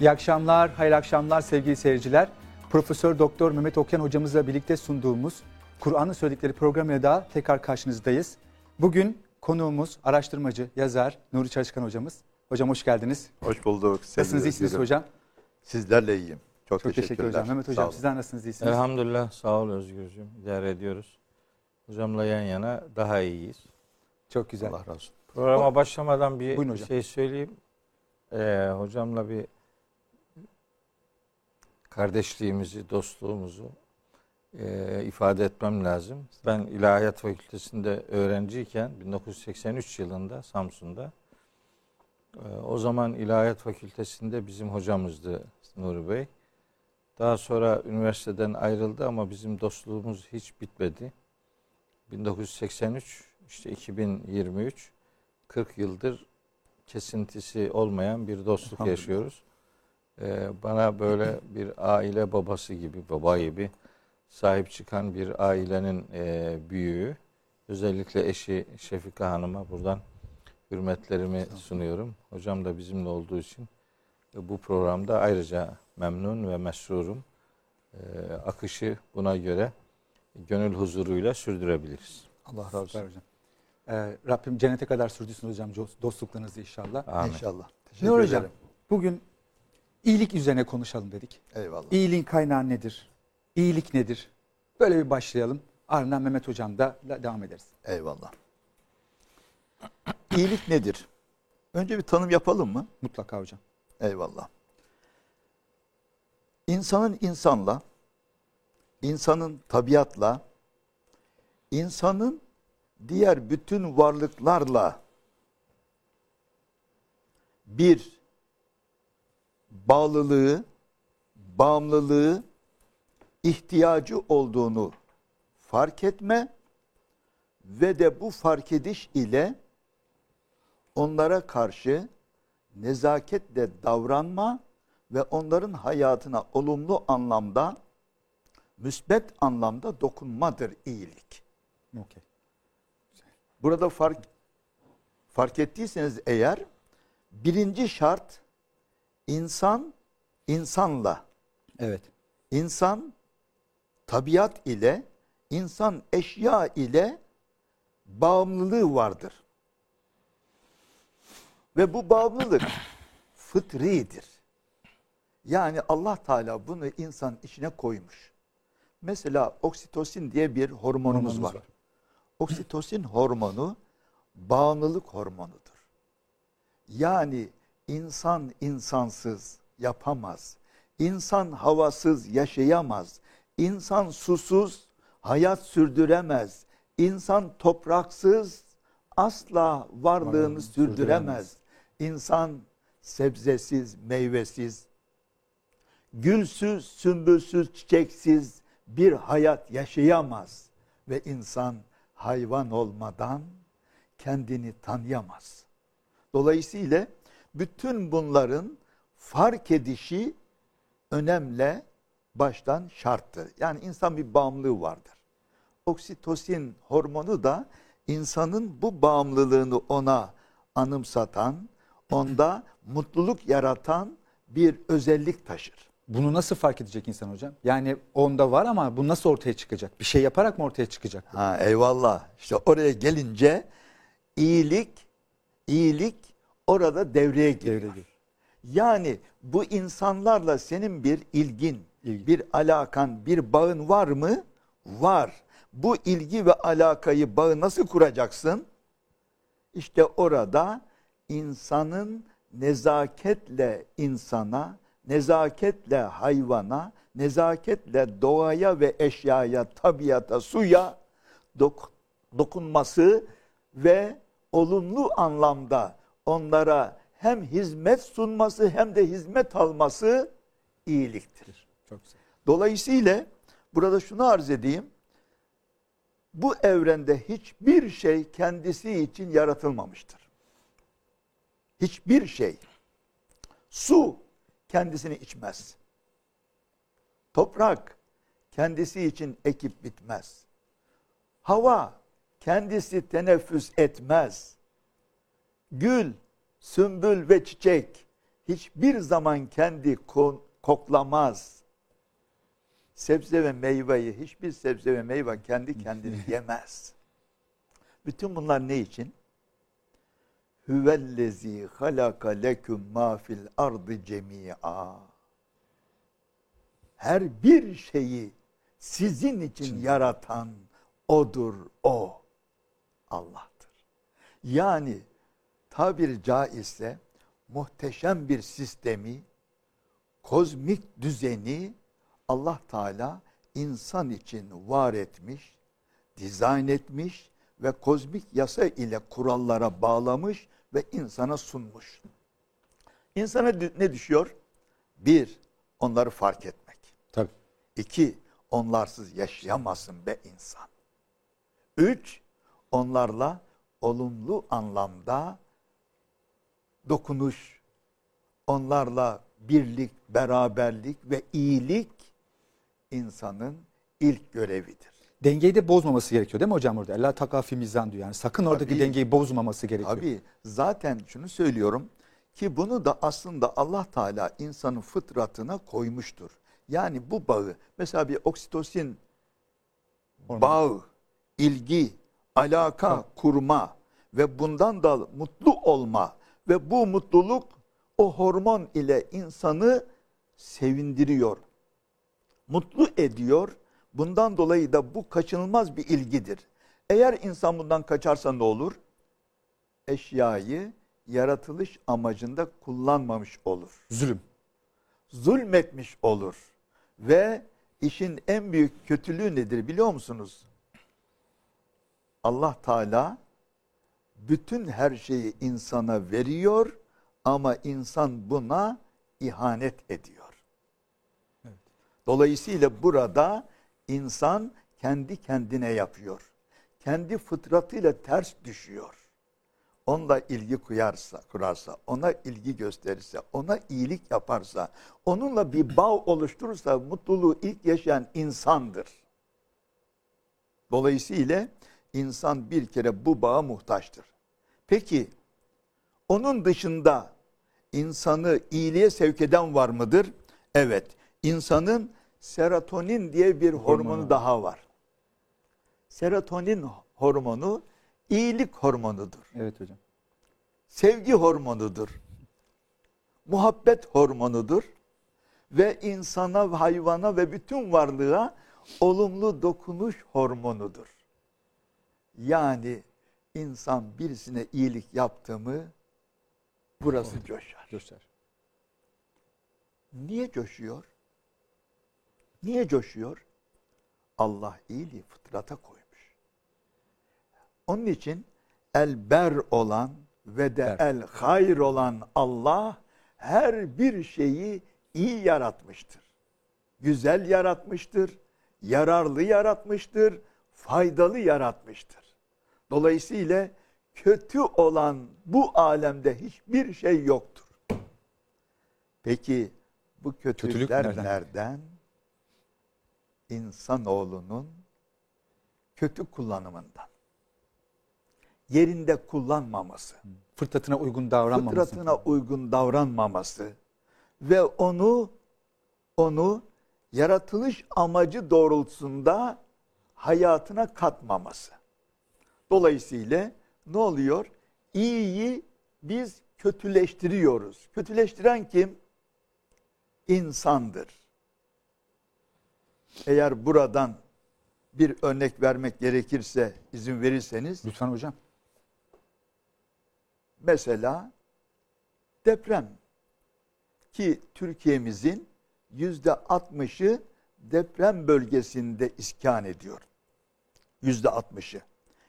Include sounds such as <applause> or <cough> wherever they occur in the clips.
İyi akşamlar, hayırlı akşamlar sevgili seyirciler. Profesör Doktor Mehmet Okyan hocamızla birlikte sunduğumuz Kur'an'ın söyledikleri programıyla daha tekrar karşınızdayız. Bugün konuğumuz araştırmacı, yazar Nuri Çalışkan hocamız. Hocam hoş geldiniz. Hoş bulduk. Nasılsınız, iyisiniz Özgür'üm. hocam? Sizlerle iyiyim. Çok, Çok teşekkür teşekkürler. hocam. Mehmet hocam sizler nasılsınız, iyisiniz? Elhamdülillah sağ ol Özgürcüğüm. İdare ediyoruz. Hocamla yan yana daha iyiyiz. Çok güzel. Allah razı olsun. Programa başlamadan bir şey söyleyeyim. Ee, hocamla bir kardeşliğimizi, dostluğumuzu e, ifade etmem lazım. Ben İlahiyat Fakültesi'nde öğrenciyken 1983 yılında Samsun'da e, o zaman İlahiyat Fakültesi'nde bizim hocamızdı Nuri Bey. Daha sonra üniversiteden ayrıldı ama bizim dostluğumuz hiç bitmedi. 1983 işte 2023 40 yıldır kesintisi olmayan bir dostluk yaşıyoruz. Ee, bana böyle bir aile babası gibi, baba gibi sahip çıkan bir ailenin e, büyüğü. Özellikle eşi Şefika Hanım'a buradan hürmetlerimi sunuyorum. Hocam da bizimle olduğu için e, bu programda ayrıca memnun ve mesrurum. E, akışı buna göre gönül huzuruyla sürdürebiliriz. Allah razı olsun. hocam. Ee, Rabbim cennete kadar sürdürsün hocam dostluklarınızı inşallah. Amin. İnşallah. Teşekkür Nuri hocam, bugün iyilik üzerine konuşalım dedik. Eyvallah. İyiliğin kaynağı nedir? İyilik nedir? Böyle bir başlayalım. Ardından Mehmet hocam da devam ederiz. Eyvallah. İyilik nedir? Önce bir tanım yapalım mı? Mutlaka hocam. Eyvallah. İnsanın insanla, insanın tabiatla, insanın diğer bütün varlıklarla bir bağlılığı, bağımlılığı, ihtiyacı olduğunu fark etme ve de bu fark ediş ile onlara karşı nezaketle davranma ve onların hayatına olumlu anlamda, müsbet anlamda dokunmadır iyilik. Okey. Burada fark fark ettiyseniz eğer birinci şart insan insanla, Evet. insan tabiat ile, insan eşya ile bağımlılığı vardır. Ve bu bağımlılık <clears throat> fıtridir. Yani Allah Teala bunu insan içine koymuş. Mesela oksitosin diye bir hormonumuz, Hormonumuz var. var. <clears throat> Oksitosin hormonu bağımlılık hormonudur. Yani insan insansız yapamaz. İnsan havasız yaşayamaz. İnsan susuz hayat sürdüremez. İnsan topraksız asla varlığını Varlığını sürdüremez. sürdüremez. İnsan sebzesiz, meyvesiz, gülsüz, sümbülsüz, çiçeksiz bir hayat yaşayamaz ve insan hayvan olmadan kendini tanıyamaz. Dolayısıyla bütün bunların fark edişi önemli baştan şarttır. Yani insan bir bağımlılığı vardır. Oksitosin hormonu da insanın bu bağımlılığını ona anımsatan, onda mutluluk yaratan bir özellik taşır. Bunu nasıl fark edecek insan hocam? Yani onda var ama bu nasıl ortaya çıkacak? Bir şey yaparak mı ortaya çıkacak? Ha eyvallah. İşte oraya gelince iyilik, iyilik orada devreye giriyor. Yani bu insanlarla senin bir ilgin, İlgi. bir alakan, bir bağın var mı? Var. Bu ilgi ve alakayı, bağı nasıl kuracaksın? İşte orada insanın nezaketle insana, nezaketle hayvana, nezaketle doğaya ve eşyaya, tabiata, suya dok- dokunması ve olumlu anlamda onlara hem hizmet sunması hem de hizmet alması iyiliktir. Çok güzel. Dolayısıyla burada şunu arz edeyim. Bu evrende hiçbir şey kendisi için yaratılmamıştır. Hiçbir şey. Su kendisini içmez. Toprak kendisi için ekip bitmez. Hava kendisi teneffüs etmez. Gül, sümbül ve çiçek hiçbir zaman kendi ko- koklamaz. Sebze ve meyveyi hiçbir sebze ve meyve kendi kendini <laughs> yemez. Bütün bunlar ne için? Hüvellezî halaka leküm ma fil ardı cemî'a. Her bir şeyi sizin için yaratan odur o. Allah'tır. Yani tabiri caizse muhteşem bir sistemi, kozmik düzeni Allah Teala insan için var etmiş, dizayn etmiş ve kozmik yasa ile kurallara bağlamış ve insana sunmuş. İnsana ne düşüyor? Bir, onları fark etmek. Tabii. İki, onlarsız yaşayamazsın be insan. Üç, onlarla olumlu anlamda dokunuş, onlarla birlik, beraberlik ve iyilik insanın ilk görevidir. Dengeyi de bozmaması gerekiyor değil mi hocam orada? Allah takafi mizan diyor. Yani sakın oradaki Tabii. dengeyi bozmaması gerekiyor. Tabii zaten şunu söylüyorum ki bunu da aslında Allah Teala insanın fıtratına koymuştur. Yani bu bağı mesela bir oksitosin Hormon. bağı, ilgi, alaka kurma ve bundan da mutlu olma ve bu mutluluk o hormon ile insanı sevindiriyor. Mutlu ediyor. Bundan dolayı da bu kaçınılmaz bir ilgidir. Eğer insan bundan kaçarsa ne olur? Eşyayı yaratılış amacında kullanmamış olur Zulüm. zulmetmiş olur. Ve işin en büyük kötülüğü nedir biliyor musunuz? Allah Teala bütün her şeyi insana veriyor ama insan buna ihanet ediyor. Dolayısıyla burada insan kendi kendine yapıyor. Kendi fıtratıyla ters düşüyor onunla ilgi kuyarsa, kurarsa, ona ilgi gösterirse, ona iyilik yaparsa, onunla bir bağ oluşturursa mutluluğu ilk yaşayan insandır. Dolayısıyla insan bir kere bu bağa muhtaçtır. Peki onun dışında insanı iyiliğe sevk eden var mıdır? Evet. İnsanın serotonin diye bir hormonu Hormonu. daha var. Serotonin hormonu iyilik hormonudur Evet hocam. sevgi hormonudur. Muhabbet hormonudur. Ve insana, hayvana ve bütün varlığa olumlu dokunuş hormonudur. Yani insan birisine iyilik yaptı mı burası coşar. Göster. Niye coşuyor? Niye coşuyor? Allah iyiliği fıtrata koymuş. Onun için elber olan ve de el hayr olan Allah her bir şeyi iyi yaratmıştır. Güzel yaratmıştır, yararlı yaratmıştır, faydalı yaratmıştır. Dolayısıyla kötü olan bu alemde hiçbir şey yoktur. Peki bu kötülükler nereden? nereden? İnsanoğlunun kötü kullanımından. Yerinde kullanmaması, Fırtlatına uygun davranmaması. fıtratına uygun davranmaması ve onu onu yaratılış amacı doğrultusunda hayatına katmaması. Dolayısıyla ne oluyor? İyiyi biz kötüleştiriyoruz. Kötüleştiren kim? İnsandır. Eğer buradan bir örnek vermek gerekirse izin verirseniz Lütfen hocam. Mesela deprem ki Türkiye'mizin yüzde 60'ı deprem bölgesinde iskan ediyor. Yüzde 60'ı.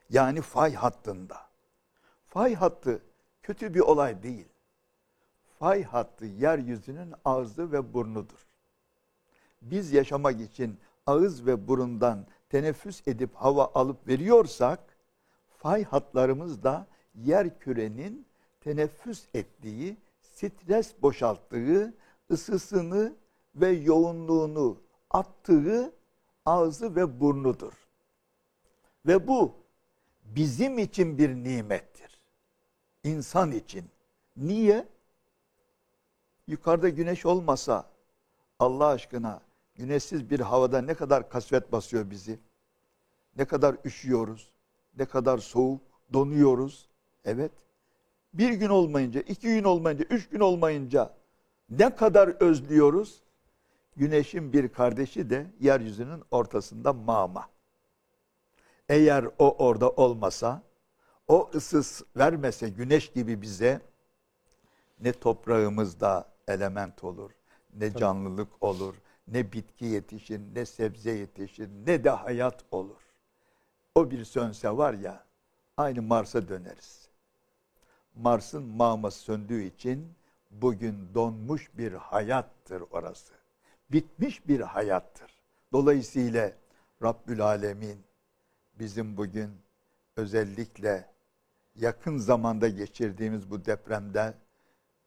Yani fay hattında. Fay hattı kötü bir olay değil. Fay hattı yeryüzünün ağzı ve burnudur. Biz yaşamak için ağız ve burundan teneffüs edip hava alıp veriyorsak, fay hatlarımız da yer kürenin teneffüs ettiği, stres boşalttığı, ısısını ve yoğunluğunu attığı ağzı ve burnudur. Ve bu bizim için bir nimettir. İnsan için. Niye? Yukarıda güneş olmasa Allah aşkına güneşsiz bir havada ne kadar kasvet basıyor bizi. Ne kadar üşüyoruz. Ne kadar soğuk, donuyoruz. Evet. Bir gün olmayınca, iki gün olmayınca, üç gün olmayınca ne kadar özlüyoruz. Güneşin bir kardeşi de yeryüzünün ortasında mama. Eğer o orada olmasa, o ısı vermese güneş gibi bize ne toprağımızda element olur, ne canlılık olur, ne bitki yetişir, ne sebze yetişir, ne de hayat olur. O bir sönse var ya, aynı Mars'a döneriz. Mars'ın maması söndüğü için bugün donmuş bir hayattır orası. Bitmiş bir hayattır. Dolayısıyla Rabbül Alemin bizim bugün özellikle yakın zamanda geçirdiğimiz bu depremde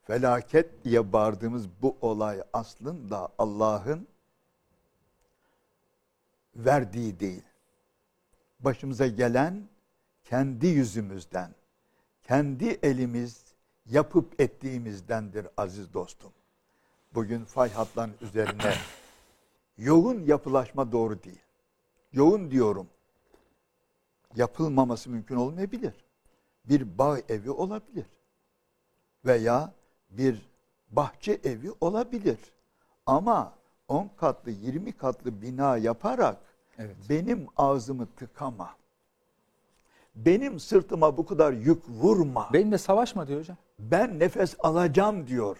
felaket diye bağırdığımız bu olay aslında Allah'ın verdiği değil. Başımıza gelen kendi yüzümüzden, kendi elimiz yapıp ettiğimizdendir aziz dostum. Bugün fay hatlarının üzerine yoğun yapılaşma doğru değil. Yoğun diyorum. Yapılmaması mümkün olmayabilir. Bir bağ evi olabilir. Veya bir bahçe evi olabilir. Ama 10 katlı 20 katlı bina yaparak Evet. benim ağzımı tıkama. Benim sırtıma bu kadar yük vurma. Benimle savaşma diyor hocam. Ben nefes alacağım diyor.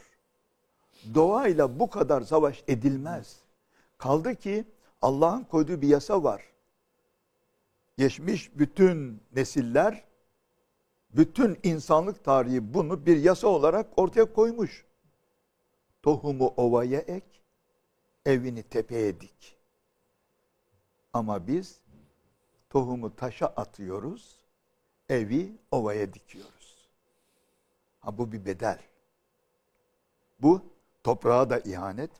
Doğayla bu kadar savaş edilmez. Kaldı ki Allah'ın koyduğu bir yasa var. Geçmiş bütün nesiller, bütün insanlık tarihi bunu bir yasa olarak ortaya koymuş. Tohumu ovaya ek, evini tepeye dik. Ama biz tohumu taşa atıyoruz, evi ovaya dikiyoruz. Ha bu bir bedel. Bu toprağa da ihanet.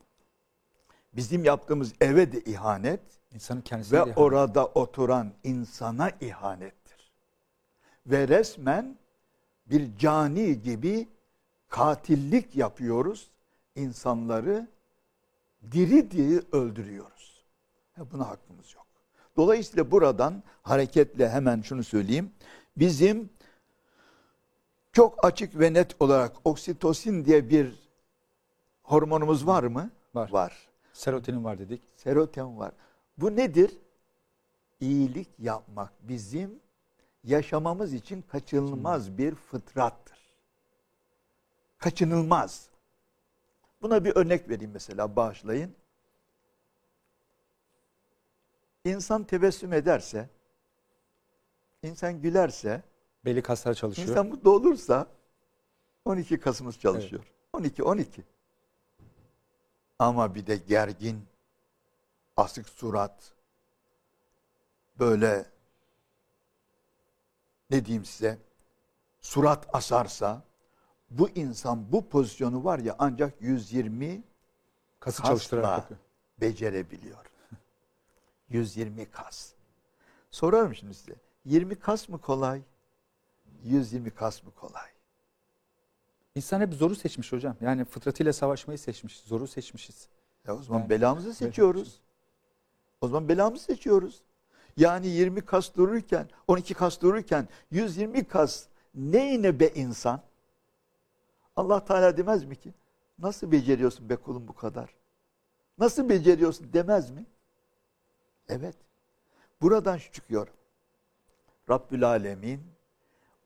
Bizim yaptığımız eve de ihanet İnsanın kendisine ve orada oturan insana ihanettir. Ve resmen bir cani gibi katillik yapıyoruz. İnsanları diri diri öldürüyoruz. Buna hakkımız yok. Dolayısıyla buradan hareketle hemen şunu söyleyeyim. Bizim çok açık ve net olarak oksitosin diye bir hormonumuz var mı? Var. Var. serotonin var dedik. Serotonin var. Bu nedir? İyilik yapmak bizim yaşamamız için kaçınılmaz bir fıtrattır. Kaçınılmaz. Buna bir örnek vereyim mesela bağışlayın. İnsan tebessüm ederse, insan gülerse, Belli kaslar çalışıyor. insan mutlu olursa 12 Kasım'ız çalışıyor. 12 12. Ama bir de gergin, asık surat, böyle ne diyeyim size, surat asarsa bu insan bu pozisyonu var ya ancak 120 Kası çalıştırarak yapıyor. becerebiliyor. <laughs> 120 kas. Sorarım şimdi size. 20 kas mı kolay? 120 kas mı kolay? İnsan hep zoru seçmiş hocam. Yani fıtratıyla savaşmayı seçmiş. Zoru seçmişiz. Ya o zaman Yani- belamızı seçiyoruz. O zaman belamızı seçiyoruz. Yani 20 kas dururken, 12 kas dururken 120 kas neyine be insan? Allah Teala demez mi ki? Nasıl beceriyorsun be kulum bu kadar? Nasıl beceriyorsun demez mi? Evet. Buradan şu çıkıyor. Rabbül Alemin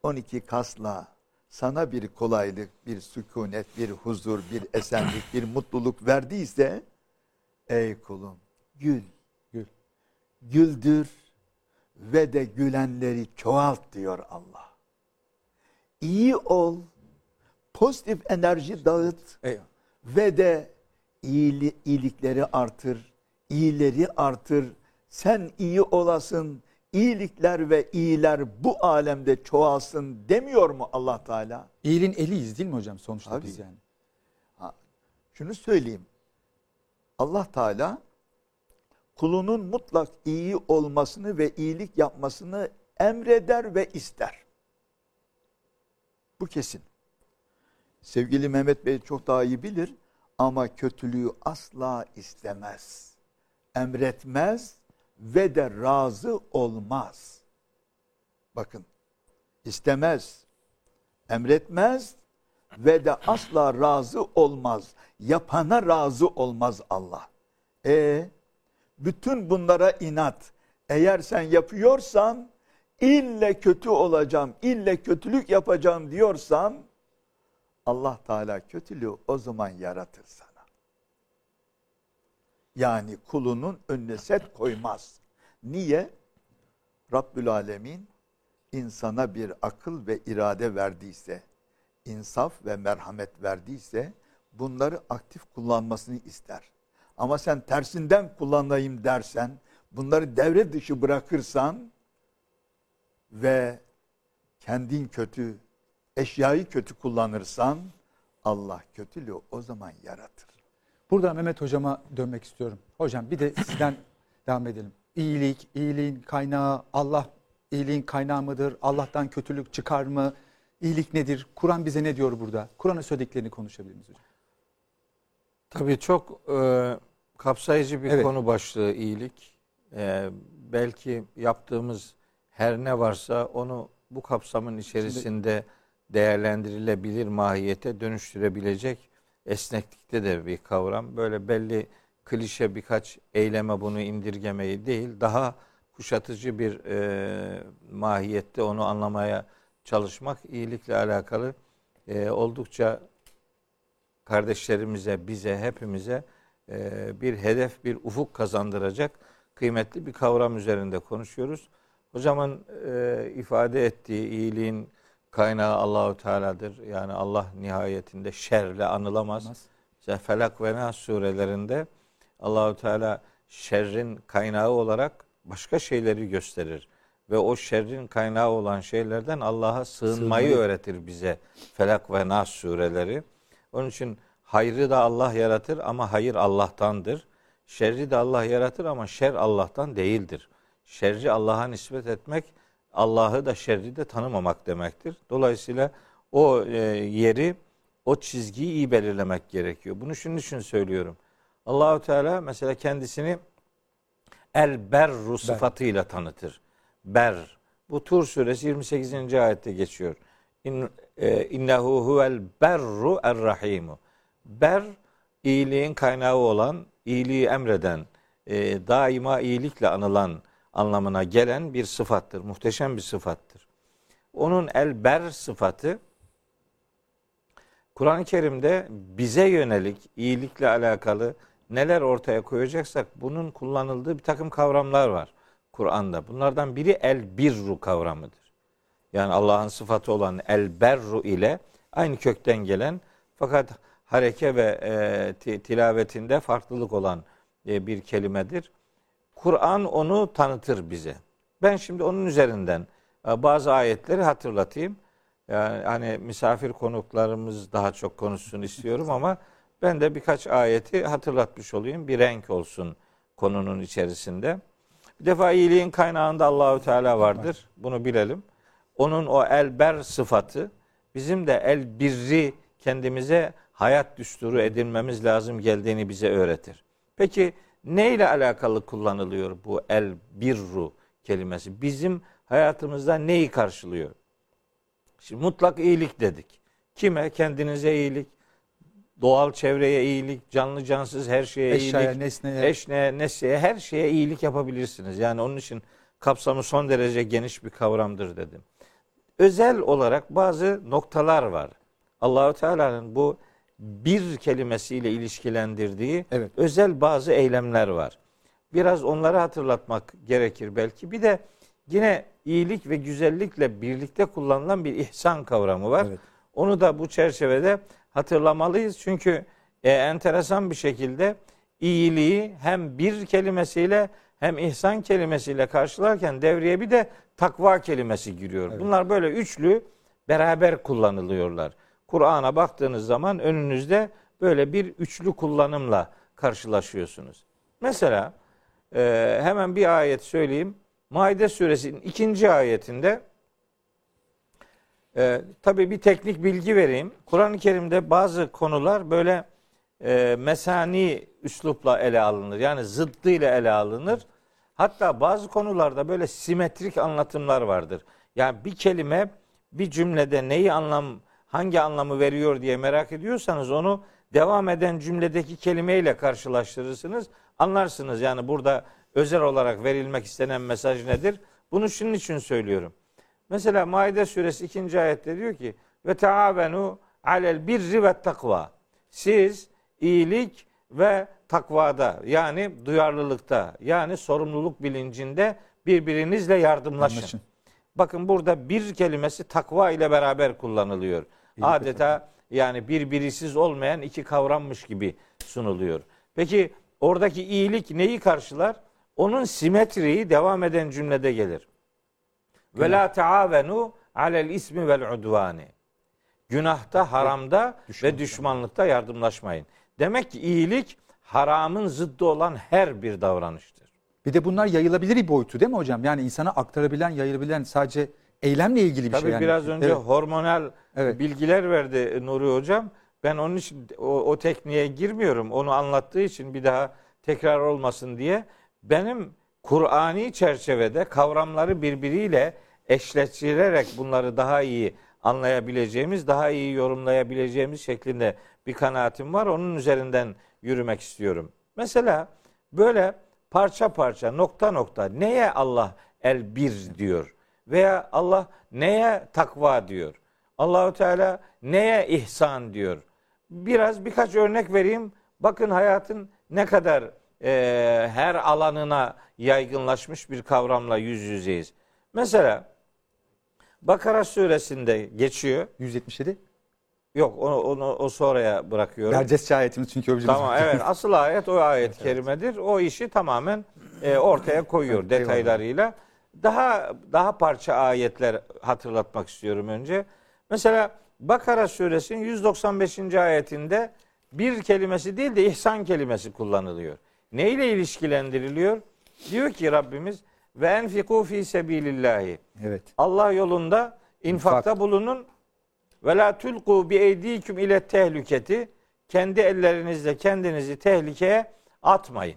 12 kasla sana bir kolaylık, bir sükunet, bir huzur, bir esenlik, bir mutluluk verdiyse ey kulum gül. Güldür ve de gülenleri çoğalt diyor Allah. İyi ol, pozitif enerji dağıt Eyvallah. ve de iyili, iyilikleri artır, iyileri artır. Sen iyi olasın, iyilikler ve iyiler bu alemde çoğalsın demiyor mu Allah Teala? İyiliğin eliyiz değil mi hocam sonuçta Tabii. biz yani? Şunu söyleyeyim. Allah Teala kulunun mutlak iyi olmasını ve iyilik yapmasını emreder ve ister. Bu kesin. Sevgili Mehmet Bey çok daha iyi bilir. ama kötülüğü asla istemez. Emretmez ve de razı olmaz. Bakın istemez, emretmez ve de asla razı olmaz. Yapana razı olmaz Allah. E bütün bunlara inat. Eğer sen yapıyorsan ille kötü olacağım, ille kötülük yapacağım diyorsan Allah Teala kötülüğü o zaman yaratır sana. Yani kulunun önüne set koymaz. Niye? Rabbül Alemin insana bir akıl ve irade verdiyse, insaf ve merhamet verdiyse bunları aktif kullanmasını ister. Ama sen tersinden kullanayım dersen, bunları devre dışı bırakırsan ve kendin kötü, eşyayı kötü kullanırsan Allah kötülüğü o zaman yaratır. Burada Mehmet hocama dönmek istiyorum. Hocam bir de sizden <clears throat> devam edelim. İyilik, iyiliğin kaynağı Allah iyiliğin kaynağı mıdır? Allah'tan kötülük çıkar mı? İyilik nedir? Kur'an bize ne diyor burada? Kur'an'ın söylediklerini konuşabilir miyiz hocam? Tabii çok e, kapsayıcı bir Evet. konu başlığı iyilik. E, belki yaptığımız her ne varsa onu bu kapsamın içerisinde değerlendirilebilir mahiyete dönüştürebilecek esneklikte de bir kavram. Böyle belli klişe birkaç eyleme bunu indirgemeyi değil, daha kuşatıcı bir e, mahiyette onu anlamaya çalışmak iyilikle alakalı e, oldukça kardeşlerimize, bize, hepimize bir hedef, bir ufuk kazandıracak kıymetli bir kavram üzerinde konuşuyoruz. Hocamın e, ifade ettiği iyiliğin kaynağı Allahu Teala'dır. Yani Allah nihayetinde şerle anılamaz. İşte Felak ve Nas surelerinde Allahu Teala şerrin kaynağı olarak başka şeyleri gösterir ve o şerrin kaynağı olan şeylerden Allah'a sığınmayı Sığınmayı. öğretir bize. Felak ve Nas sureleri. Onun için hayrı da Allah yaratır ama hayır Allah'tandır. Şerri de Allah yaratır ama şer Allah'tan değildir. Şerri Allah'a nispet etmek Allah'ı da şerri de tanımamak demektir. Dolayısıyla o e, yeri, o çizgiyi iyi belirlemek gerekiyor. Bunu şunun için söylüyorum. Allahu Teala mesela kendisini el berru sıfatıyla tanıtır. Ber. Bu Tur suresi 28. ayette geçiyor. İn, e, innehu huvel berru er rahimu. Ber iyiliğin kaynağı olan, iyiliği emreden, e, daima iyilikle anılan anlamına gelen bir sıfattır. Muhteşem bir sıfattır. Onun el ber sıfatı Kur'an-ı Kerim'de bize yönelik iyilikle alakalı neler ortaya koyacaksak bunun kullanıldığı bir takım kavramlar var Kur'an'da. Bunlardan biri el birru kavramıdır. Yani Allah'ın sıfatı olan el berru ile aynı kökten gelen fakat hareke ve e, ti- tilavetinde farklılık olan e, bir kelimedir. Kur'an onu tanıtır bize. Ben şimdi onun üzerinden e, bazı ayetleri hatırlatayım. Yani hani misafir konuklarımız daha çok konuşsun istiyorum ama ben de birkaç ayeti hatırlatmış olayım. Bir renk olsun konunun içerisinde. Bir defa iyiliğin kaynağında Allahü Teala vardır. Bunu bilelim. Onun o elber sıfatı bizim de el birri kendimize hayat düsturu edinmemiz lazım geldiğini bize öğretir. Peki ne ile alakalı kullanılıyor bu el birru kelimesi? Bizim hayatımızda neyi karşılıyor? Şimdi mutlak iyilik dedik. Kime? Kendinize iyilik, doğal çevreye iyilik, canlı cansız her şeye Eşyaya, iyilik, nesneye. eşneye, nesneye, her şeye iyilik yapabilirsiniz. Yani onun için kapsamı son derece geniş bir kavramdır dedim. Özel olarak bazı noktalar var. Allahu Teala'nın bu bir kelimesiyle ilişkilendirdiği Evet. özel bazı eylemler var. Biraz onları hatırlatmak gerekir belki. Bir de yine iyilik ve güzellikle birlikte kullanılan bir ihsan kavramı var. Evet. Onu da bu çerçevede hatırlamalıyız. Çünkü e, enteresan bir şekilde iyiliği hem bir kelimesiyle hem ihsan kelimesiyle karşılarken devreye bir de takva kelimesi giriyor. Evet. Bunlar böyle üçlü beraber kullanılıyorlar. Kur'an'a baktığınız zaman önünüzde böyle bir üçlü kullanımla karşılaşıyorsunuz. Mesela e, hemen bir ayet söyleyeyim. Maide suresinin ikinci ayetinde e, tabii bir teknik bilgi vereyim. Kur'an-ı Kerim'de bazı konular böyle e, mesani üslupla ele alınır. Yani zıddıyla ele alınır. Hatta bazı konularda böyle simetrik anlatımlar vardır. Yani bir kelime bir cümlede neyi anlam hangi anlamı veriyor diye merak ediyorsanız onu devam eden cümledeki kelimeyle karşılaştırırsınız. Anlarsınız yani burada özel olarak verilmek istenen mesaj nedir? Bunu şunun için söylüyorum. Mesela Maide suresi 2. ayette diyor ki ve taavenu alel birri ve takva. Siz iyilik ve takvada yani duyarlılıkta yani sorumluluk bilincinde birbirinizle yardımlaşın. Anlaşın. Bakın burada bir kelimesi takva ile beraber kullanılıyor. Adeta yani birbirisiz olmayan iki kavrammış gibi sunuluyor. Peki oradaki iyilik neyi karşılar? Onun simetriği devam eden cümlede gelir. Ve la taavenu alel ismi vel udvani. Günahta, haramda ve düşmanlıkta yardımlaşmayın. Demek ki iyilik haramın zıddı olan her bir davranıştır. Bir de bunlar yayılabilir bir boyutu değil mi hocam? Yani insana aktarabilen, yayılabilen sadece eylemle ilgili bir Tabii şey. Yani. biraz önce Evet. hormonal Evet. bilgiler verdi Nuri Hocam. Ben onun için o, o tekniğe girmiyorum. Onu anlattığı için bir daha tekrar olmasın diye. Benim Kur'ani çerçevede kavramları birbiriyle eşleştirerek bunları daha iyi anlayabileceğimiz, daha iyi yorumlayabileceğimiz şeklinde bir kanaatim var. Onun üzerinden yürümek istiyorum. Mesela böyle parça parça, nokta nokta neye Allah el bir diyor veya Allah neye takva diyor. Allahu Teala neye ihsan diyor. Biraz birkaç örnek vereyim. Bakın hayatın ne kadar e, her alanına yaygınlaşmış bir kavramla yüz yüzeyiz. Mesela Bakara suresinde geçiyor. 177. Yok onu, onu o sonraya bırakıyorum. Dercesçi ayetimiz çünkü öbür Tamam evet asıl ayet o ayet <laughs> kerimedir. O işi tamamen e, ortaya koyuyor Evet, detaylarıyla. Daha daha parça ayetler hatırlatmak istiyorum önce. Mesela Bakara suresinin 195. ayetinde bir kelimesi değil de ihsan kelimesi kullanılıyor. Ne ile ilişkilendiriliyor? Diyor ki Rabbimiz ve enfiku fi sebilillahi. Evet. Allah yolunda infakta İnfak. bulunun. Ve la tulku bi eydiküm ile tehliketi. Kendi ellerinizle kendinizi tehlikeye atmayın.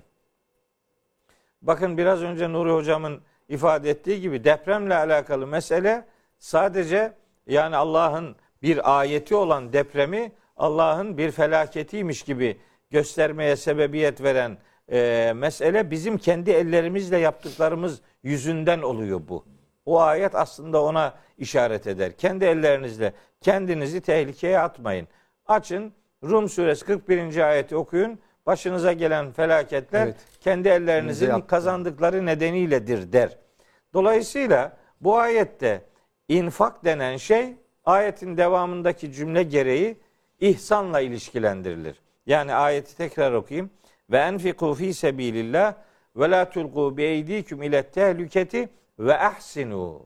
Bakın biraz önce Nuri hocamın ifade ettiği gibi depremle alakalı mesele sadece yani Allah'ın bir ayeti olan depremi Allah'ın bir felaketiymiş gibi göstermeye sebebiyet veren e, mesele bizim kendi ellerimizle yaptıklarımız yüzünden oluyor bu. O ayet aslında ona işaret eder. Kendi ellerinizle kendinizi tehlikeye atmayın. Açın Rum suresi 41. ayeti okuyun. Başınıza gelen felaketler Evet. kendi ellerinizin kazandıkları nedeniyledir der. Dolayısıyla bu ayette infak denen şey ayetin devamındaki cümle gereği ihsanla ilişkilendirilir. Yani ayeti tekrar okuyayım. Ve enfiku fi sebilillah ve la tulqu bi eydikum ile tehlüketi ve ahsinu.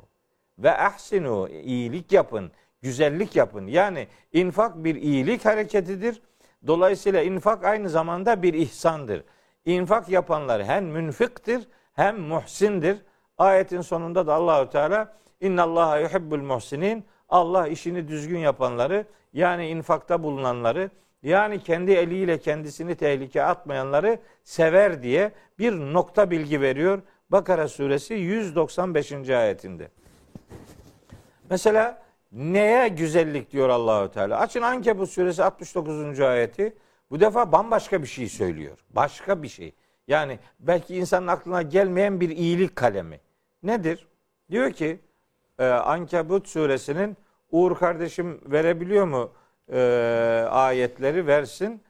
Ve ahsinu iyilik yapın, güzellik yapın. Yani infak bir iyilik hareketidir. Dolayısıyla infak aynı zamanda bir ihsandır. İnfak yapanlar hem münfiktir hem muhsindir. Ayetin sonunda da Allahü Teala İnna Allaha yuhibbul muhsinin. Allah işini düzgün yapanları yani infakta bulunanları yani kendi eliyle kendisini tehlikeye atmayanları sever diye bir nokta bilgi veriyor. Bakara suresi 195. ayetinde. Mesela neye güzellik diyor Allahü Teala? Açın Ankebut suresi 69. ayeti. Bu defa bambaşka bir şey söylüyor. Başka bir şey. Yani belki insanın aklına gelmeyen bir iyilik kalemi. Nedir? Diyor ki e, Ankebut suresinin Uğur kardeşim verebiliyor mu e, ayetleri versin.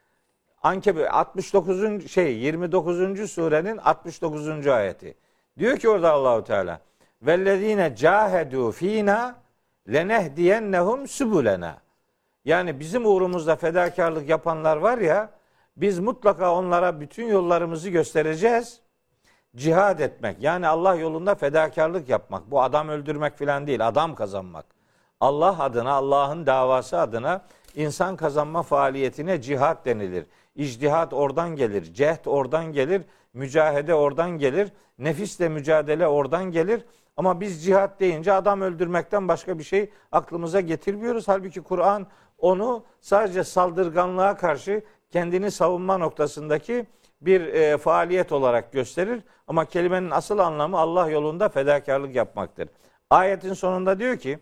Ankebut 69. şey 29. surenin 69. ayeti. Diyor ki orada Allahu Teala vellezine cahedu fina lenehdiyennehum subulena. Yani bizim uğrumuzda fedakarlık yapanlar var ya biz mutlaka onlara bütün yollarımızı göstereceğiz. Cihad etmek yani Allah yolunda fedakarlık yapmak. Bu adam öldürmek falan değil adam kazanmak. Allah adına Allah'ın davası adına insan kazanma faaliyetine cihat denilir. İcdihat oradan gelir, cehd oradan gelir, mücahede oradan gelir, nefisle mücadele oradan gelir. Ama biz cihat deyince adam öldürmekten başka bir şey aklımıza getirmiyoruz. Halbuki Kur'an onu sadece saldırganlığa karşı kendini savunma noktasındaki bir e, faaliyet olarak gösterir. Ama kelimenin asıl anlamı Allah yolunda fedakarlık yapmaktır. Ayetin sonunda diyor ki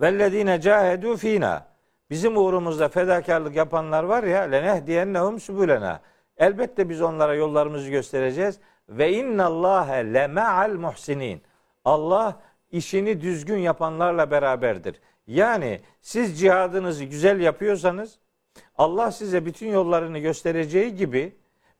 Vellezine cahedu fina. Bizim uğrumuzda fedakarlık yapanlar var ya lenehdiyennehum subulena. Elbette biz onlara yollarımızı göstereceğiz. Ve innallâhe leme'al muhsinin. Allah işini düzgün yapanlarla beraberdir. Yani siz cihadınızı güzel yapıyorsanız Allah size bütün yollarını göstereceği gibi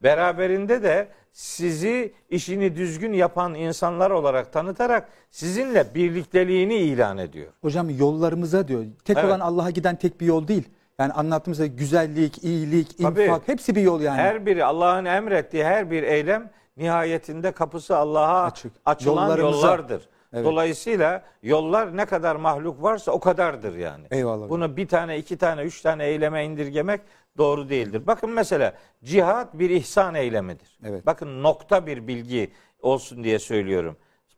beraberinde de sizi işini düzgün yapan insanlar olarak tanıtarak sizinle birlikteliğini ilan ediyor. Hocam yollarımıza diyor. Tek Evet. olan Allah'a giden tek bir yol değil. Yani anlattığımız gibi güzellik, iyilik, Tabii. infak hepsi bir yol yani. Her biri Allah'ın emrettiği her bir eylem nihayetinde kapısı Allah'a Açık. açılan Yollarımıza. yollardır. Evet. Dolayısıyla yollar ne kadar mahluk varsa o kadardır yani. Eyvallah. Bunu bir tane, iki tane, üç tane eyleme indirgemek doğru değildir. Bakın mesela cihat bir ihsan eylemidir. Evet. Bakın nokta bir bilgi olsun diye söylüyorum.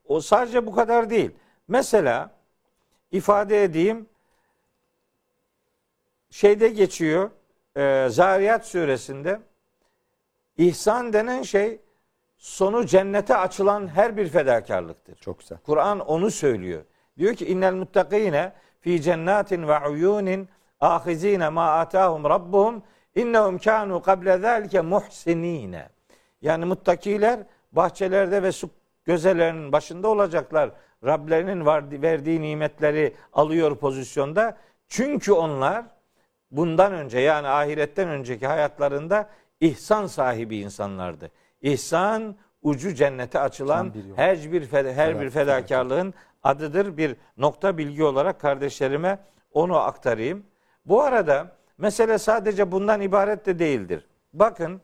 O sadece bu kadar değil. Mesela ifade edeyim şeyde geçiyor e, Zariyat suresinde ihsan denen şey sonu cennete açılan her bir fedakarlıktır. Çok güzel. Kur'an onu söylüyor. Diyor ki innel muttakine fi cennatin ve uyunin ahizine ma atahum rabbuhum innehum kanu kable zalike muhsinine. Yani muttakiler bahçelerde ve su gözelerinin başında olacaklar. Rablerinin verdiği nimetleri alıyor pozisyonda. Çünkü onlar bundan önce yani ahiretten önceki hayatlarında ihsan sahibi insanlardı. İhsan ucu cennete açılan bir her bir her bir Evet, fedakarlığın adıdır. Bir nokta bilgi olarak kardeşlerime onu aktarayım. Bu arada mesele sadece bundan ibaret de değildir. Bakın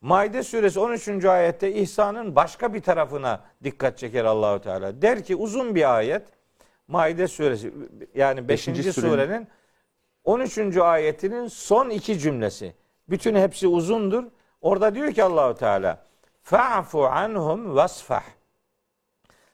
Maide suresi 13. ayette ihsanın başka bir tarafına dikkat çeker Allahu Teala. Der ki uzun bir ayet. Maide suresi yani 5. Beşinci surenin- surenin 13. ayetinin son iki cümlesi. Bütün hepsi uzundur. Orada diyor ki Allahu Teala Fa'fu anhum vasfah.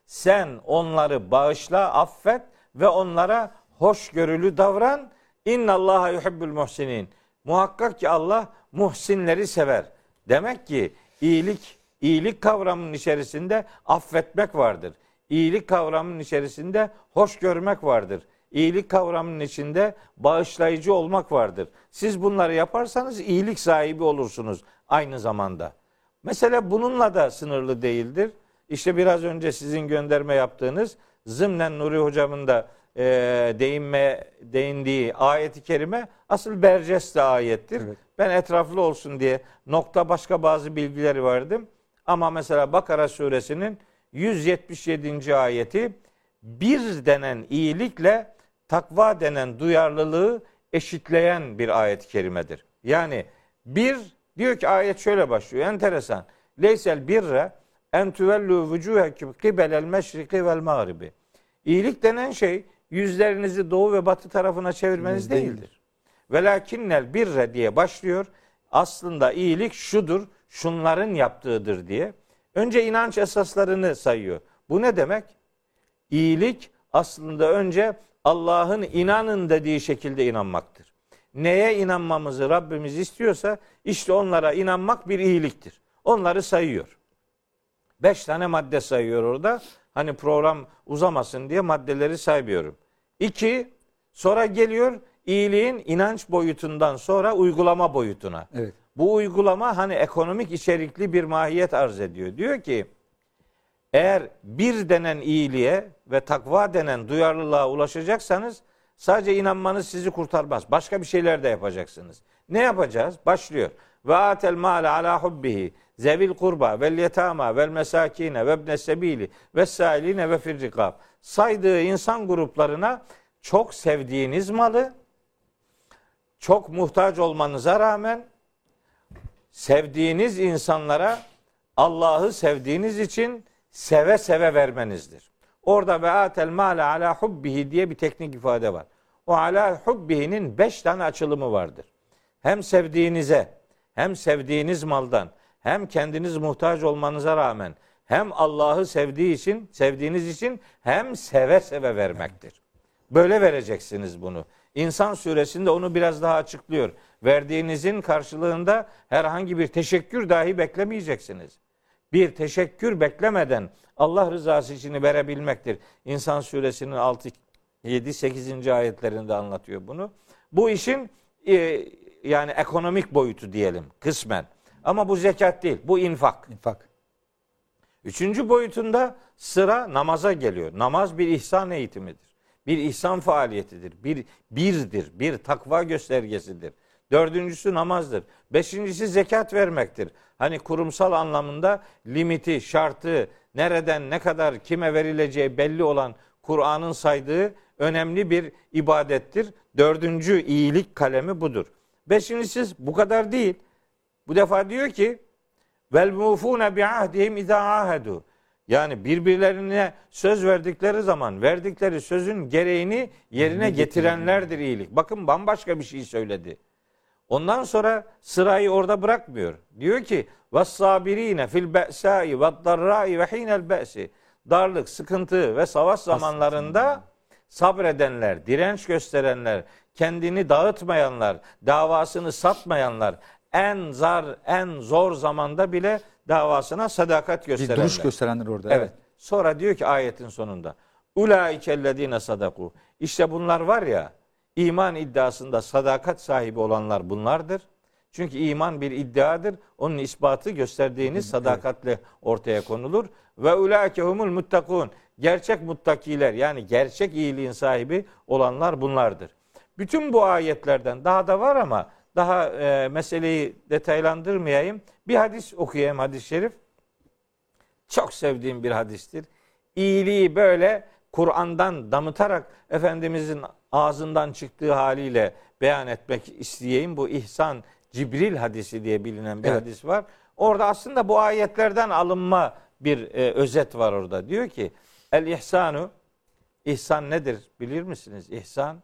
Sen onları bağışla, affet ve onlara hoşgörülü davran. İnna Allaha yuhibbul muhsinin. Muhakkak ki Allah muhsinleri sever. Demek ki iyilik iyilik kavramının içerisinde affetmek vardır. İyilik kavramının içerisinde hoş görmek vardır. İyilik kavramının içinde bağışlayıcı olmak vardır. Siz bunları yaparsanız iyilik sahibi olursunuz aynı zamanda. Mesele bununla da sınırlı değildir. İşte biraz önce sizin gönderme yaptığınız zımnen Nuri hocamın da e, değinme değindiği ayeti kerime asıl berceste ayettir. Evet. Ben etraflı olsun diye nokta başka bazı bilgileri verdim. Ama mesela Bakara suresinin 177. ayeti bir denen iyilikle takva denen duyarlılığı eşitleyen bir ayet-i kerimedir. Yani bir diyor ki ayet şöyle başlıyor. Enteresan. Leysel birre en tüvellu vucuhekum kibelel meşriki vel mağribi. İyilik denen şey yüzlerinizi doğu ve batı tarafına çevirmeniz Değildir. değildir. Velakinnel birre diye başlıyor. Aslında iyilik şudur, şunların yaptığıdır diye. Önce inanç esaslarını sayıyor. Bu ne demek? İyilik aslında önce Allah'ın inanın dediği şekilde inanmaktır. Neye inanmamızı Rabbimiz istiyorsa işte onlara inanmak bir iyiliktir. Onları sayıyor. Beş tane madde sayıyor orada. Hani program uzamasın diye maddeleri saymıyorum. İki, sonra geliyor iyiliğin inanç boyutundan sonra uygulama boyutuna. Evet. Bu uygulama hani ekonomik içerikli bir mahiyet arz ediyor. Diyor ki eğer bir denen iyiliğe ve takva denen duyarlılığa ulaşacaksanız sadece inanmanız sizi kurtarmaz. Başka bir şeyler de yapacaksınız. Ne yapacağız? Başlıyor. Ve atel male ala hubbihi zevil kurba vel yetama vel mesakine ve ibne sebili ve sailine ve firrikab. Saydığı insan gruplarına çok sevdiğiniz malı çok muhtaç olmanıza rağmen sevdiğiniz insanlara Allah'ı sevdiğiniz için seve seve vermenizdir. Orada ve atel male ala hubbihi diye bir teknik ifade var. O ala hubbihinin beş tane açılımı vardır. Hem sevdiğinize, hem sevdiğiniz maldan, hem kendiniz muhtaç olmanıza rağmen, hem Allah'ı sevdiği için, sevdiğiniz için hem seve seve vermektir. Böyle vereceksiniz bunu. İnsan suresinde onu biraz daha açıklıyor. Verdiğinizin karşılığında herhangi bir teşekkür dahi beklemeyeceksiniz. Bir teşekkür beklemeden Allah rızası için verebilmektir. İnsan suresinin 6 7 8. ayetlerinde anlatıyor bunu. Bu işin e, yani ekonomik boyutu diyelim kısmen. Ama bu zekat değil, bu infak. İnfak. Üçüncü boyutunda sıra namaza geliyor. Namaz bir ihsan eğitimidir. Bir ihsan faaliyetidir. Bir birdir. Bir takva göstergesidir. Dördüncüsü namazdır. Beşincisi zekat vermektir. Hani kurumsal anlamında limiti, şartı, nereden ne kadar kime verileceği belli olan Kur'an'ın saydığı önemli bir ibadettir. Dördüncü iyilik kalemi budur. Beşincisi bu kadar değil. Bu defa diyor ki vel mufune bi ahdihim iza ahedu. Yani birbirlerine söz verdikleri zaman verdikleri sözün gereğini yerine getirenlerdir iyilik. Bakın bambaşka bir şey söyledi. Ondan sonra sırayı orada bırakmıyor. Diyor ki vassabirine fil be'sai ve darrai ve hinel be'si. Darlık, sıkıntı ve savaş zamanlarında sabredenler, direnç gösterenler, kendini dağıtmayanlar, davasını satmayanlar, en zar, en zor zamanda bile davasına sadakat Bir gösterenler. duruş gösterenler orada. Evet. Sonra diyor ki ayetin sonunda Ulaikellezine sadaku. İşte bunlar var ya iman iddiasında sadakat sahibi olanlar bunlardır. Çünkü iman bir iddiadır. Onun ispatı gösterdiğiniz sadakatle ortaya konulur. Ve ulaike humul muttakun. Gerçek muttakiler yani gerçek iyiliğin sahibi olanlar bunlardır. Bütün bu ayetlerden daha da var ama daha e, meseleyi detaylandırmayayım. Bir hadis okuyayım hadis-i şerif. Çok sevdiğim bir hadistir. İyiliği böyle Kur'an'dan damıtarak Efendimizin ağzından çıktığı haliyle beyan etmek isteyeyim. Bu İhsan Cibril hadisi diye bilinen bir Evet. hadis var. Orada aslında bu ayetlerden alınma bir e, özet var orada. Diyor ki El ihsanu İhsan nedir bilir misiniz? İhsan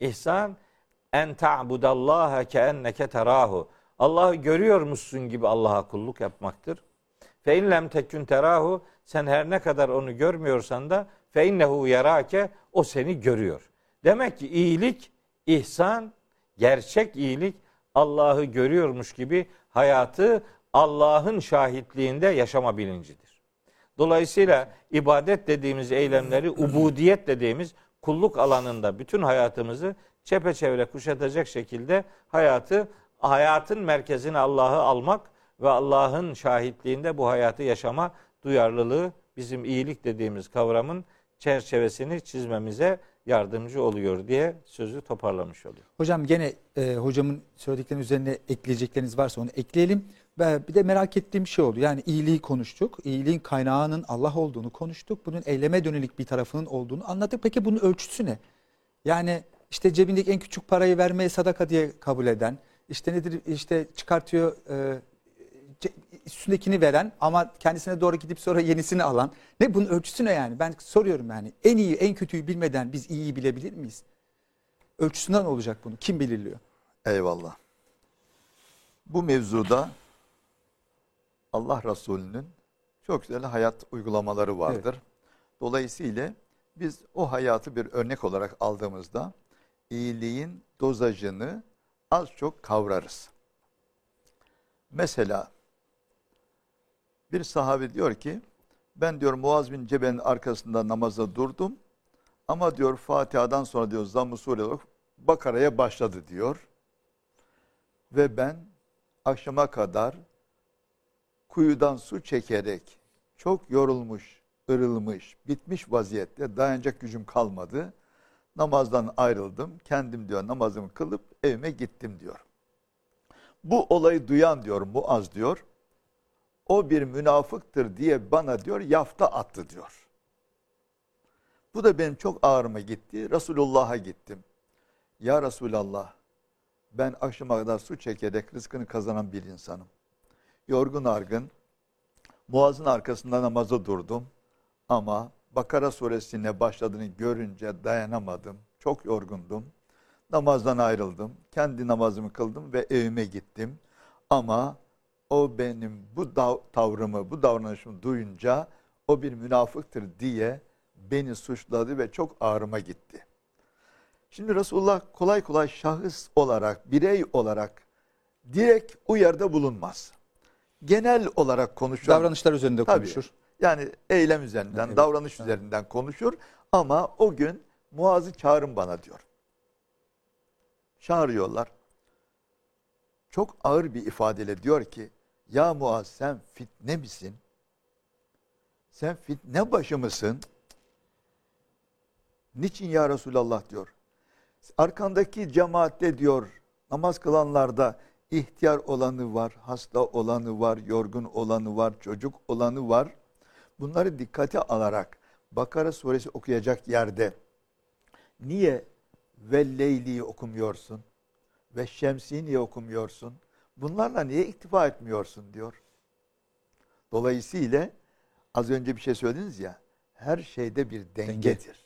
İhsan en ta'budallaha ke enneke terahu. Allah'ı görüyormuşsun gibi Allah'a kulluk yapmaktır. Fe in lem tekün terahu sen her ne kadar onu görmüyorsan da fe innehu yarake o seni görüyor. Demek ki iyilik, ihsan, gerçek iyilik Allah'ı görüyormuş gibi hayatı Allah'ın şahitliğinde yaşama bilincidir. Dolayısıyla ibadet dediğimiz eylemleri ubudiyet dediğimiz kulluk alanında bütün hayatımızı çepeçevre kuşatacak şekilde hayatı hayatın merkezine Allah'ı almak ve Allah'ın şahitliğinde bu hayatı yaşama duyarlılığı bizim iyilik dediğimiz kavramın çerçevesini çizmemize yardımcı oluyor diye sözü toparlamış oluyor. Hocam gene e, hocamın söylediklerinin üzerine ekleyecekleriniz varsa onu ekleyelim. Ve bir de merak ettiğim şey oldu. Yani iyiliği konuştuk. İyiliğin kaynağının Allah olduğunu konuştuk. Bunun eyleme dönelik bir tarafının olduğunu anlattık. Peki bunun ölçüsü ne? Yani işte cebindeki en küçük parayı vermeye sadaka diye kabul eden, işte nedir işte çıkartıyor e, üstündekini veren ama kendisine doğru gidip sonra yenisini alan. Ne bunun ölçüsü ne yani? Ben soruyorum yani. En iyi, en kötüyü bilmeden biz iyiyi bilebilir miyiz? Ölçüsünden olacak bunu. Kim belirliyor? Eyvallah. Bu mevzuda Allah Resulü'nün çok güzel hayat uygulamaları vardır. Dolayısıyla biz o hayatı bir örnek olarak aldığımızda iyiliğin dozajını az çok kavrarız. Mesela bir sahabe diyor ki ben diyor Muaz bin Cebel'in arkasında namaza durdum ama diyor Fatiha'dan sonra diyor Sure olarak Bakara'ya başladı diyor. Ve ben akşama kadar kuyudan su çekerek çok yorulmuş, ırılmış, bitmiş vaziyette dayanacak gücüm kalmadı. Namazdan ayrıldım. Kendim diyor namazımı kılıp evime gittim diyor. Bu olayı duyan diyor Muaz diyor. O bir münafıktır diye bana diyor yafta attı diyor. Bu da benim çok ağrıma gitti. Resulullah'a gittim. Ya Resulallah ben akşama kadar su çekerek rızkını kazanan bir insanım. Yorgun argın Muaz'ın arkasında namaza durdum ama Bakara suresine başladığını görünce dayanamadım. Çok yorgundum. Namazdan ayrıldım. Kendi namazımı kıldım ve evime gittim. Ama o benim bu dav- tavrımı, bu davranışımı duyunca o bir münafıktır diye beni suçladı ve çok ağrıma gitti. Şimdi Resulullah kolay kolay şahıs olarak, birey olarak direkt uyarda bulunmaz. Genel olarak konuşan Davranışlar üzerinde Tabii. konuşur. Yani eylem üzerinden, Evet. davranış üzerinden konuşur ama o gün Muaz'ı çağırın bana diyor. Çağırıyorlar. Çok ağır bir ifadeyle diyor ki ya Muaz sen fitne misin? Sen fitne başı mısın? Niçin ya Resulallah diyor. Arkandaki cemaatte diyor namaz kılanlarda ihtiyar olanı var, hasta olanı var, yorgun olanı var, çocuk olanı var. Bunları dikkate alarak Bakara suresi okuyacak yerde niye ve Leyli'yi okumuyorsun? Ve Şemsi'yi niye okumuyorsun? Bunlarla niye iktifa etmiyorsun diyor. Dolayısıyla az önce bir şey söylediniz ya her şeyde bir dengedir.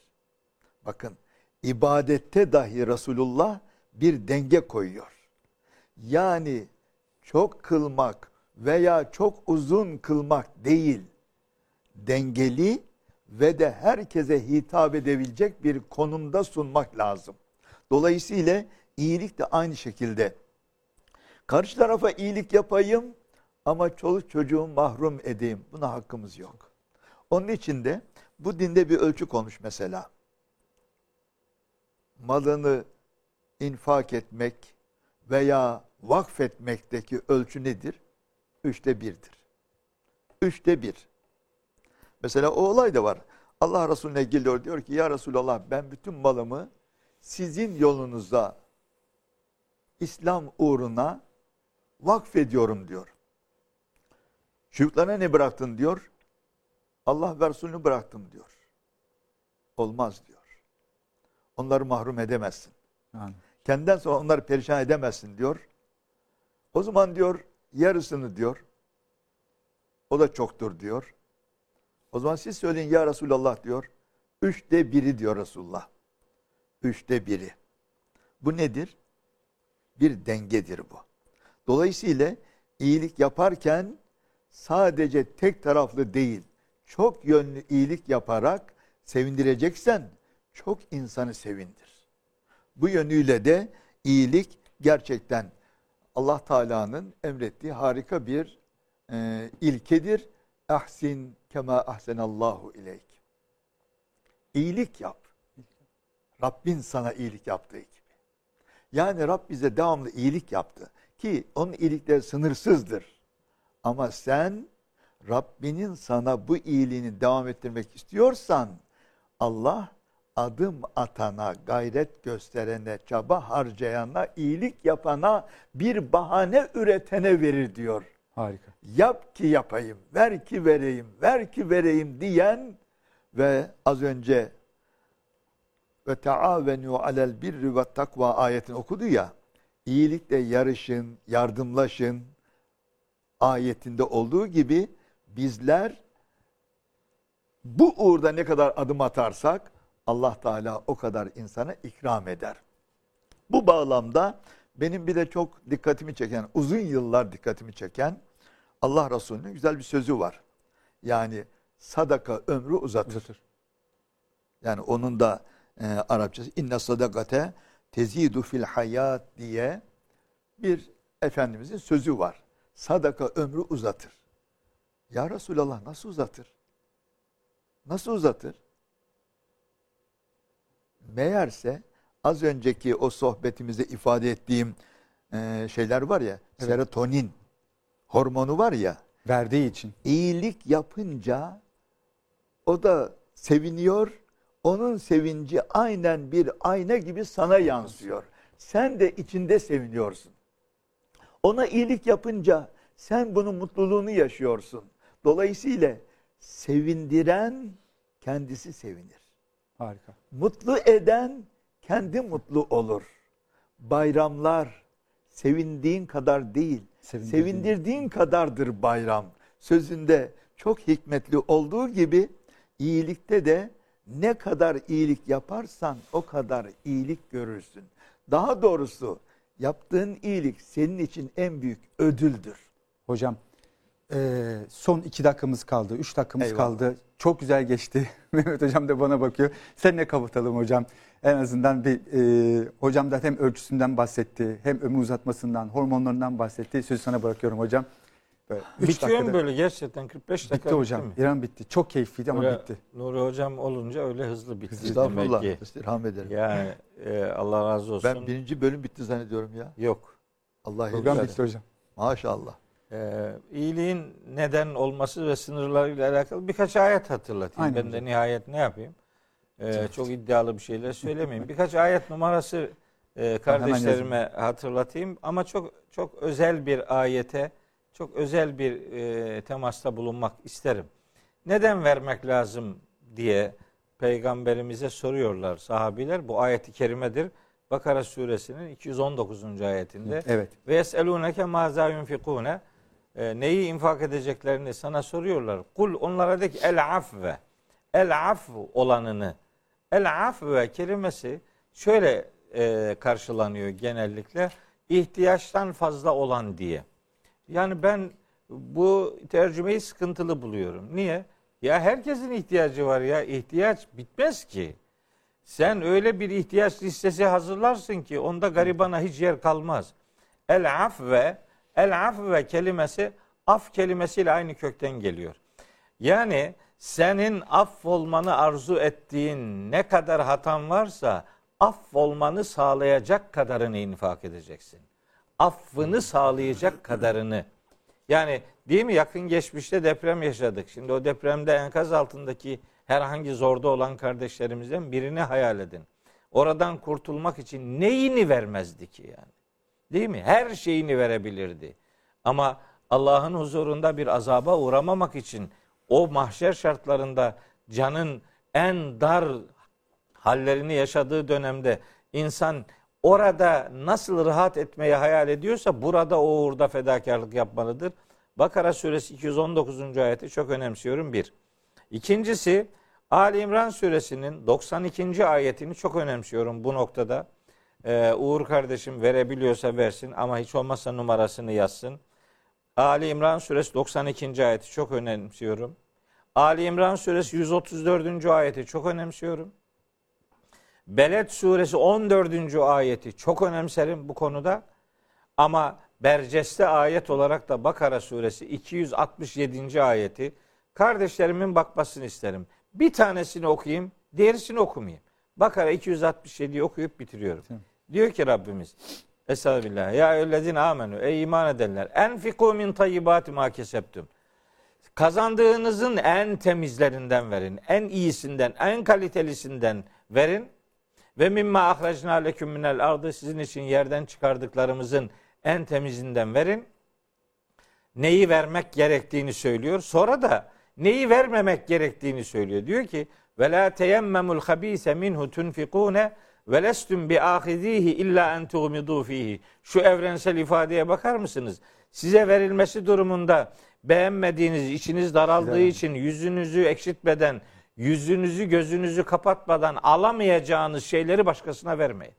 Bakın ibadette dahi Resulullah bir denge koyuyor. Yani çok kılmak veya çok uzun kılmak değil. Dengeli ve de herkese hitap edebilecek bir konumda sunmak lazım. Dolayısıyla iyilik de aynı şekilde. Karşı tarafa iyilik yapayım ama çoluk çocuğu mahrum edeyim. Buna hakkımız yok. Onun için de bu dinde bir ölçü konmuş mesela. Malını infak etmek veya vakfetmekteki ölçü nedir? Üçte birdir. Üçte bir. Mesela o olay da var. Allah Resulüne geliyor diyor ki ya Resulallah ben bütün malımı sizin yolunuzda İslam uğruna vakfediyorum diyor. Çocuklarına ne bıraktın diyor. Allah ve Resulünü bıraktım diyor. Olmaz diyor. Onları mahrum edemezsin. Yani. Kendinden sonra onları perişan edemezsin diyor. O zaman diyor yarısını diyor. O da çoktur diyor. O zaman siz söyleyin ya Resulallah diyor. Üçte biri diyor Resulullah. Üçte biri. Bu nedir? Bir dengedir bu. Dolayısıyla iyilik yaparken sadece tek taraflı değil, çok yönlü iyilik yaparak sevindireceksen çok insanı sevindir. Bu yönüyle de iyilik gerçekten Allah Teala'nın emrettiği harika bir e, ilkedir. Ahsin kema ahsenallahu ileyk. İyilik yap. Rabbin sana iyilik yaptığı gibi. Yani Rab bize devamlı iyilik yaptı. Ki onun iyilikleri sınırsızdır. Ama sen Rabbinin sana bu iyiliğini devam ettirmek istiyorsan Allah adım atana, gayret gösterene, çaba harcayana, iyilik yapana, bir bahane üretene verir diyor. Harika. Yap ki yapayım, ver ki vereyim, ver ki vereyim diyen ve az önce ve taavenu alel birri ve takva ayetini okudu ya. İyilikle yarışın, yardımlaşın ayetinde olduğu gibi bizler bu uğurda ne kadar adım atarsak Allah Teala o kadar insana ikram eder. Bu bağlamda benim bir de çok dikkatimi çeken, uzun yıllar dikkatimi çeken Allah Resulü'nün güzel bir sözü var. Yani sadaka ömrü uzatır. Uzatır. Yani onun da e, Arapçası inne sadakate tezidu fil hayat diye bir Efendimizin sözü var. Sadaka ömrü uzatır. Ya Resulallah nasıl uzatır? Nasıl uzatır? Meğerse az önceki o sohbetimizde ifade ettiğim e, şeyler var ya, Evet. serotonin hormonu var ya, Verdiği için. iyilik yapınca o da seviniyor. Onun sevinci aynen bir ayna gibi sana yansıyor. Sen de içinde seviniyorsun. Ona iyilik yapınca sen bunun mutluluğunu yaşıyorsun. Dolayısıyla sevindiren kendisi sevinir. Harika. Mutlu eden kendi mutlu olur. Bayramlar sevindiğin kadar değil, Sevindirdiğin. sevindirdiğin kadardır bayram. Sözünde çok hikmetli olduğu gibi iyilikte de ne kadar iyilik yaparsan o kadar iyilik görürsün. Daha doğrusu yaptığın iyilik senin için en büyük ödüldür. Hocam Ee, son iki dakikamız kaldı, üç dakikamız Eyvallah. kaldı. Çok güzel geçti. <laughs> Mehmet Hocam da bana bakıyor. Seninle kapatalım hocam. En azından bir e, hocam da hem ölçüsünden bahsetti, hem ömür uzatmasından, hormonlarından bahsetti. Sözü sana bırakıyorum hocam. Böyle üç Bitiyor mu dakikada- böyle gerçekten 45 dakika Bitti hocam. mi? İran bitti. Çok keyifliydi ama Öyle bitti. Nuri hocam olunca öyle hızlı bitti Estağfurullah. demek ki. İstirham ederim. Yani e, Allah razı olsun. Ben birinci bölüm bitti zannediyorum ya. Yok. Allah Program bitti hocam. Maşallah. Ee, iyiliğin neden olması ve sınırlarıyla alakalı birkaç ayet hatırlatayım. Aynen ben de hocam. nihayet ne yapayım? Ee, çok iddialı bir şeyler söylemeyeyim. <laughs> Birkaç ayet numarası e, kardeşlerime hatırlatayım ama çok çok özel bir ayete, çok özel bir e, temasta bulunmak isterim. Neden vermek lazım diye peygamberimize soruyorlar sahabiler. Bu ayeti kerimedir. Bakara suresinin 219. ayetinde. Evet. Ve yeselûneke mâzâ yunfikûne E, neyi infak edeceklerini sana soruyorlar. Kul onlara de ki el afve. El afv olanını. El afve kelimesi şöyle e, karşılanıyor genellikle. ihtiyaçtan fazla olan diye. Yani ben bu tercümeyi sıkıntılı buluyorum. Niye? Ya herkesin ihtiyacı var ya. ihtiyaç bitmez ki. Sen öyle bir ihtiyaç listesi hazırlarsın ki onda garibana hiç yer kalmaz. El afve, el afve kelimesi af kelimesiyle aynı kökten geliyor. Yani senin affolmanı arzu ettiğin ne kadar hatan varsa affolmanı sağlayacak kadarını infak edeceksin. Affını sağlayacak kadarını. Yani değil mi yakın geçmişte deprem yaşadık. Şimdi o depremde enkaz altındaki herhangi zorda olan kardeşlerimizden birini hayal edin. Oradan kurtulmak için neyini vermezdi ki yani? Değil mi? Her şeyini verebilirdi. Ama Allah'ın huzurunda bir azaba uğramamak için o mahşer şartlarında canın en dar hallerini yaşadığı dönemde insan orada nasıl rahat etmeyi hayal ediyorsa burada o uğurda fedakarlık yapmalıdır. Bakara suresi 219. ayeti çok önemsiyorum bir. İkincisi Ali İmran suresinin 92. ayetini çok önemsiyorum bu noktada. Ee, Uğur kardeşim verebiliyorsa versin ama hiç olmazsa numarasını yazsın. Ali İmran suresi 92. ayeti çok önemsiyorum. Ali İmran suresi 134. ayeti çok önemsiyorum. Beled suresi 14. ayeti çok önemserim bu konuda. Ama berceste ayet olarak da Bakara suresi 267. ayeti kardeşlerimin bakmasını isterim. Bir tanesini okuyayım, diğerisini okumayayım. Bakara 267'yi okuyup bitiriyorum. Tamam. Diyor ki Rabbimiz Estağfirullah. Ya eyyühellezine amenü. Ey iman edenler. Enfiku min tayyibati ma keseptüm. Kazandığınızın en temizlerinden verin. En iyisinden, en kalitelisinden verin. Ve mimma ahracna leküm minel ardı. Sizin için yerden çıkardıklarımızın en temizinden verin. Neyi vermek gerektiğini söylüyor. Sonra da neyi vermemek gerektiğini söylüyor. Diyor ki ve la teyemmemul habise minhu tunfikune ve lestum bi ahizihi illa en tuğmidu fihi. Şu evrensel ifadeye bakar mısınız? Size verilmesi durumunda beğenmediğiniz, içiniz daraldığı için yüzünüzü ekşitmeden, yüzünüzü gözünüzü kapatmadan alamayacağınız şeyleri başkasına vermeyin.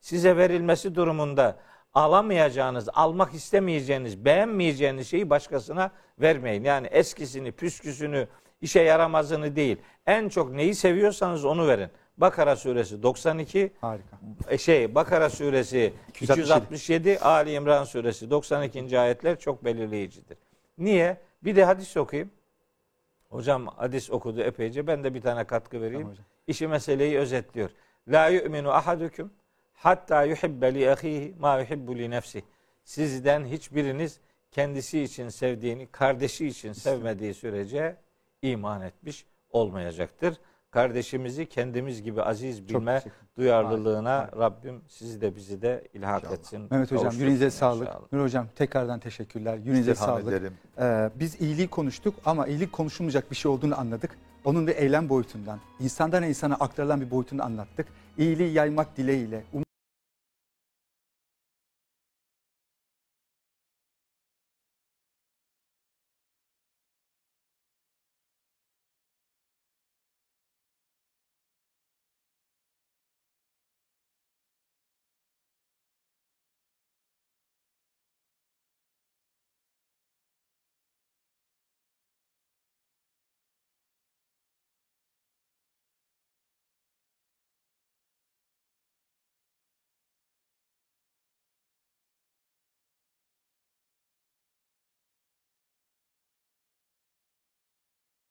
Size verilmesi durumunda alamayacağınız, almak istemeyeceğiniz, beğenmeyeceğiniz şeyi başkasına vermeyin. Yani eskisini, püsküsünü, işe yaramazını değil. En çok neyi seviyorsanız onu verin. Bakara suresi 92, Harika. e, şey Bakara suresi 267. 267, Ali İmran suresi 92. ayetler çok belirleyicidir. Niye? Bir de hadis okuyayım. Hocam hadis okudu epeyce. Ben de bir tane katkı vereyim. Tamam hocam. İşi meseleyi özetliyor. La yu'minu ahadukum hatta yuhibbe li ahihi ma yuhibbu li nefsi. Sizden hiçbiriniz kendisi için sevdiğini kardeşi için sevmediği sürece iman etmiş olmayacaktır. Kardeşimizi kendimiz gibi aziz bilme duyarlılığına Rabbim sizi de bizi de ilhak İnşallah. etsin. Mehmet Hocam yüreğinize sağlık. inşallah. Nur Hocam tekrardan teşekkürler. Yüreğinize sağlık. ederim. Ee, biz iyiliği konuştuk ama iyilik konuşulmayacak bir şey olduğunu anladık. Onun bir eylem boyutundan, insandan insana aktarılan bir boyutunu anlattık. İyiliği yaymak dileğiyle.